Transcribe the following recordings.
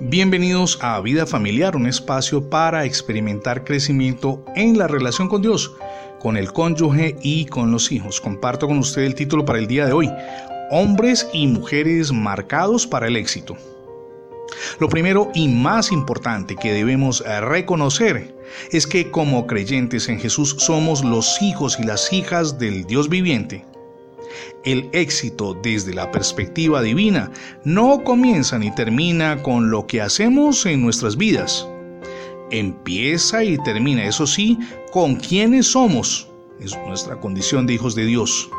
Bienvenidos a Vida Familiar, un espacio para experimentar crecimiento en la relación con Dios, con el cónyuge y con los hijos. Comparto con usted el título para el día de hoy, Hombres y mujeres marcados para el éxito. Lo primero y más importante que debemos reconocer es que como creyentes en Jesús somos los hijos y las hijas del Dios viviente. El éxito desde la perspectiva divina no comienza ni termina con lo que hacemos en nuestras vidas. Empieza y termina, eso sí, con quienes somos. Es nuestra condición de hijos de Dios.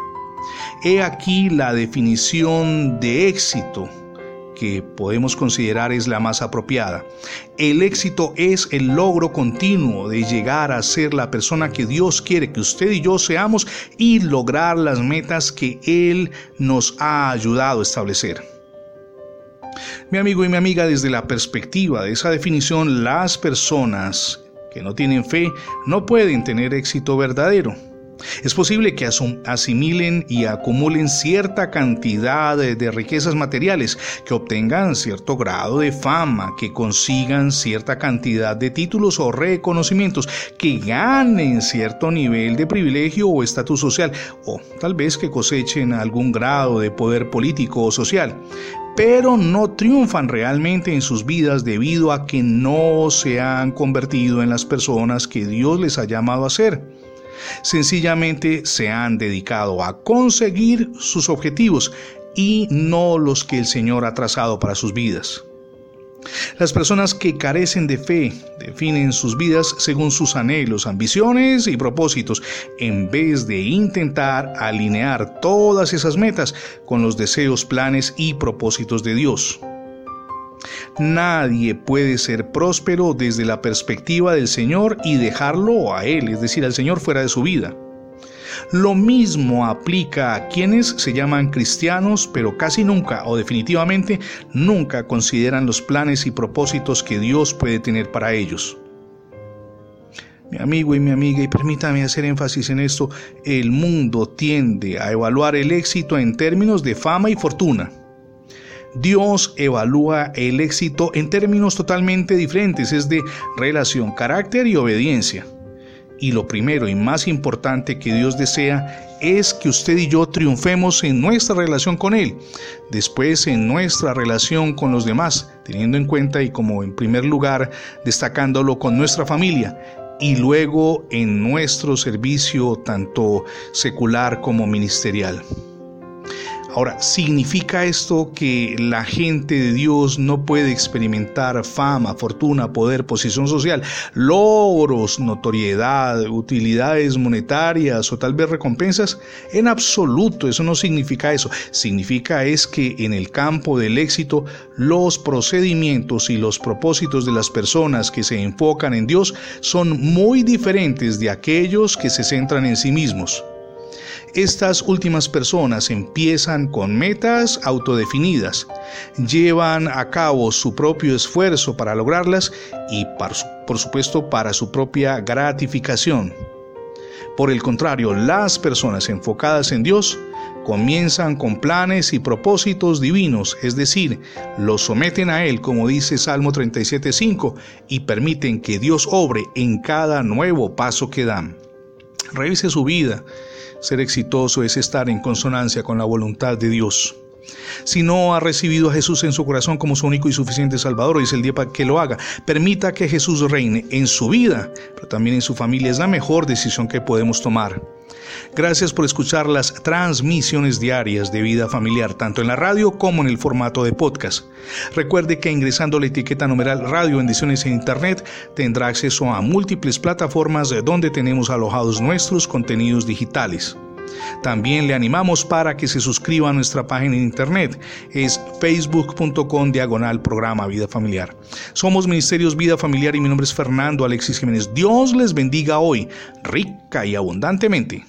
He aquí la definición de éxito que podemos considerar es la más apropiada. El éxito es el logro continuo de llegar a ser la persona que Dios quiere que usted y yo seamos y lograr las metas que Él nos ha ayudado a establecer. Mi amigo y mi amiga, desde la perspectiva de esa definición, las personas que no tienen fe no pueden tener éxito verdadero. Es posible que asimilen y acumulen cierta cantidad de, riquezas materiales, que obtengan cierto grado de fama, que consigan cierta cantidad de títulos o reconocimientos, que ganen cierto nivel de privilegio o estatus social, o tal vez que cosechen algún grado de poder político o social pero no triunfan realmente en sus vidas debido a que no se han convertido en las personas que Dios les ha llamado a ser. Sencillamente se han dedicado a conseguir sus objetivos y no los que el Señor ha trazado para sus vidas. Las personas que carecen de fe definen sus vidas según sus anhelos, ambiciones y propósitos, en vez de intentar alinear todas esas metas con los deseos, planes y propósitos de Dios. Nadie puede ser próspero desde la perspectiva del Señor y dejarlo a Él, es decir, al Señor fuera de su vida. Lo mismo aplica a quienes se llaman cristianos, pero casi nunca o definitivamente nunca consideran los planes y propósitos que Dios puede tener para ellos. Mi amigo y mi amiga, y permítame hacer énfasis en esto, el mundo tiende a evaluar el éxito en términos de fama y fortuna. Dios evalúa el éxito en términos totalmente diferentes, es de relación, carácter y obediencia. Y lo primero y más importante que Dios desea es que usted y yo triunfemos en nuestra relación con Él, después en nuestra relación con los demás, teniendo en cuenta y como en primer lugar destacándolo con nuestra familia, y luego en nuestro servicio tanto secular como ministerial. Ahora, ¿significa esto que la gente de Dios no puede experimentar fama, fortuna, poder, posición social, logros, notoriedad, utilidades monetarias o tal vez recompensas? En absoluto, eso no significa eso. Significa es que en el campo del éxito, los procedimientos y los propósitos de las personas que se enfocan en Dios son muy diferentes de aquellos que se centran en sí mismos. Estas últimas personas empiezan con metas autodefinidas, llevan a cabo su propio esfuerzo para lograrlas y por supuesto para su propia gratificación. Por el contrario, las personas enfocadas en Dios comienzan con planes y propósitos divinos, es decir, los someten a Él, como dice Salmo 37.5, y permiten que Dios obre en cada nuevo paso que dan. Revise su vida ser exitoso es estar en consonancia con la voluntad de Dios. Si no ha recibido a Jesús en su corazón como su único y suficiente Salvador, es el día para que lo haga. Permita que Jesús reine en su vida, pero también en su familia. Es la mejor decisión que podemos tomar. Gracias por escuchar las transmisiones diarias de vida familiar, tanto en la radio como en el formato de podcast. Recuerde que ingresando la etiqueta numeral Radio Ediciones en Internet tendrá acceso a múltiples plataformas donde tenemos alojados nuestros contenidos digitales. También le animamos para que se suscriba a nuestra página en internet. Es facebook.com diagonal programa Vida Familiar. Somos Ministerios Vida Familiar y mi nombre es Fernando Alexis Jiménez. Dios les bendiga hoy, rica y abundantemente.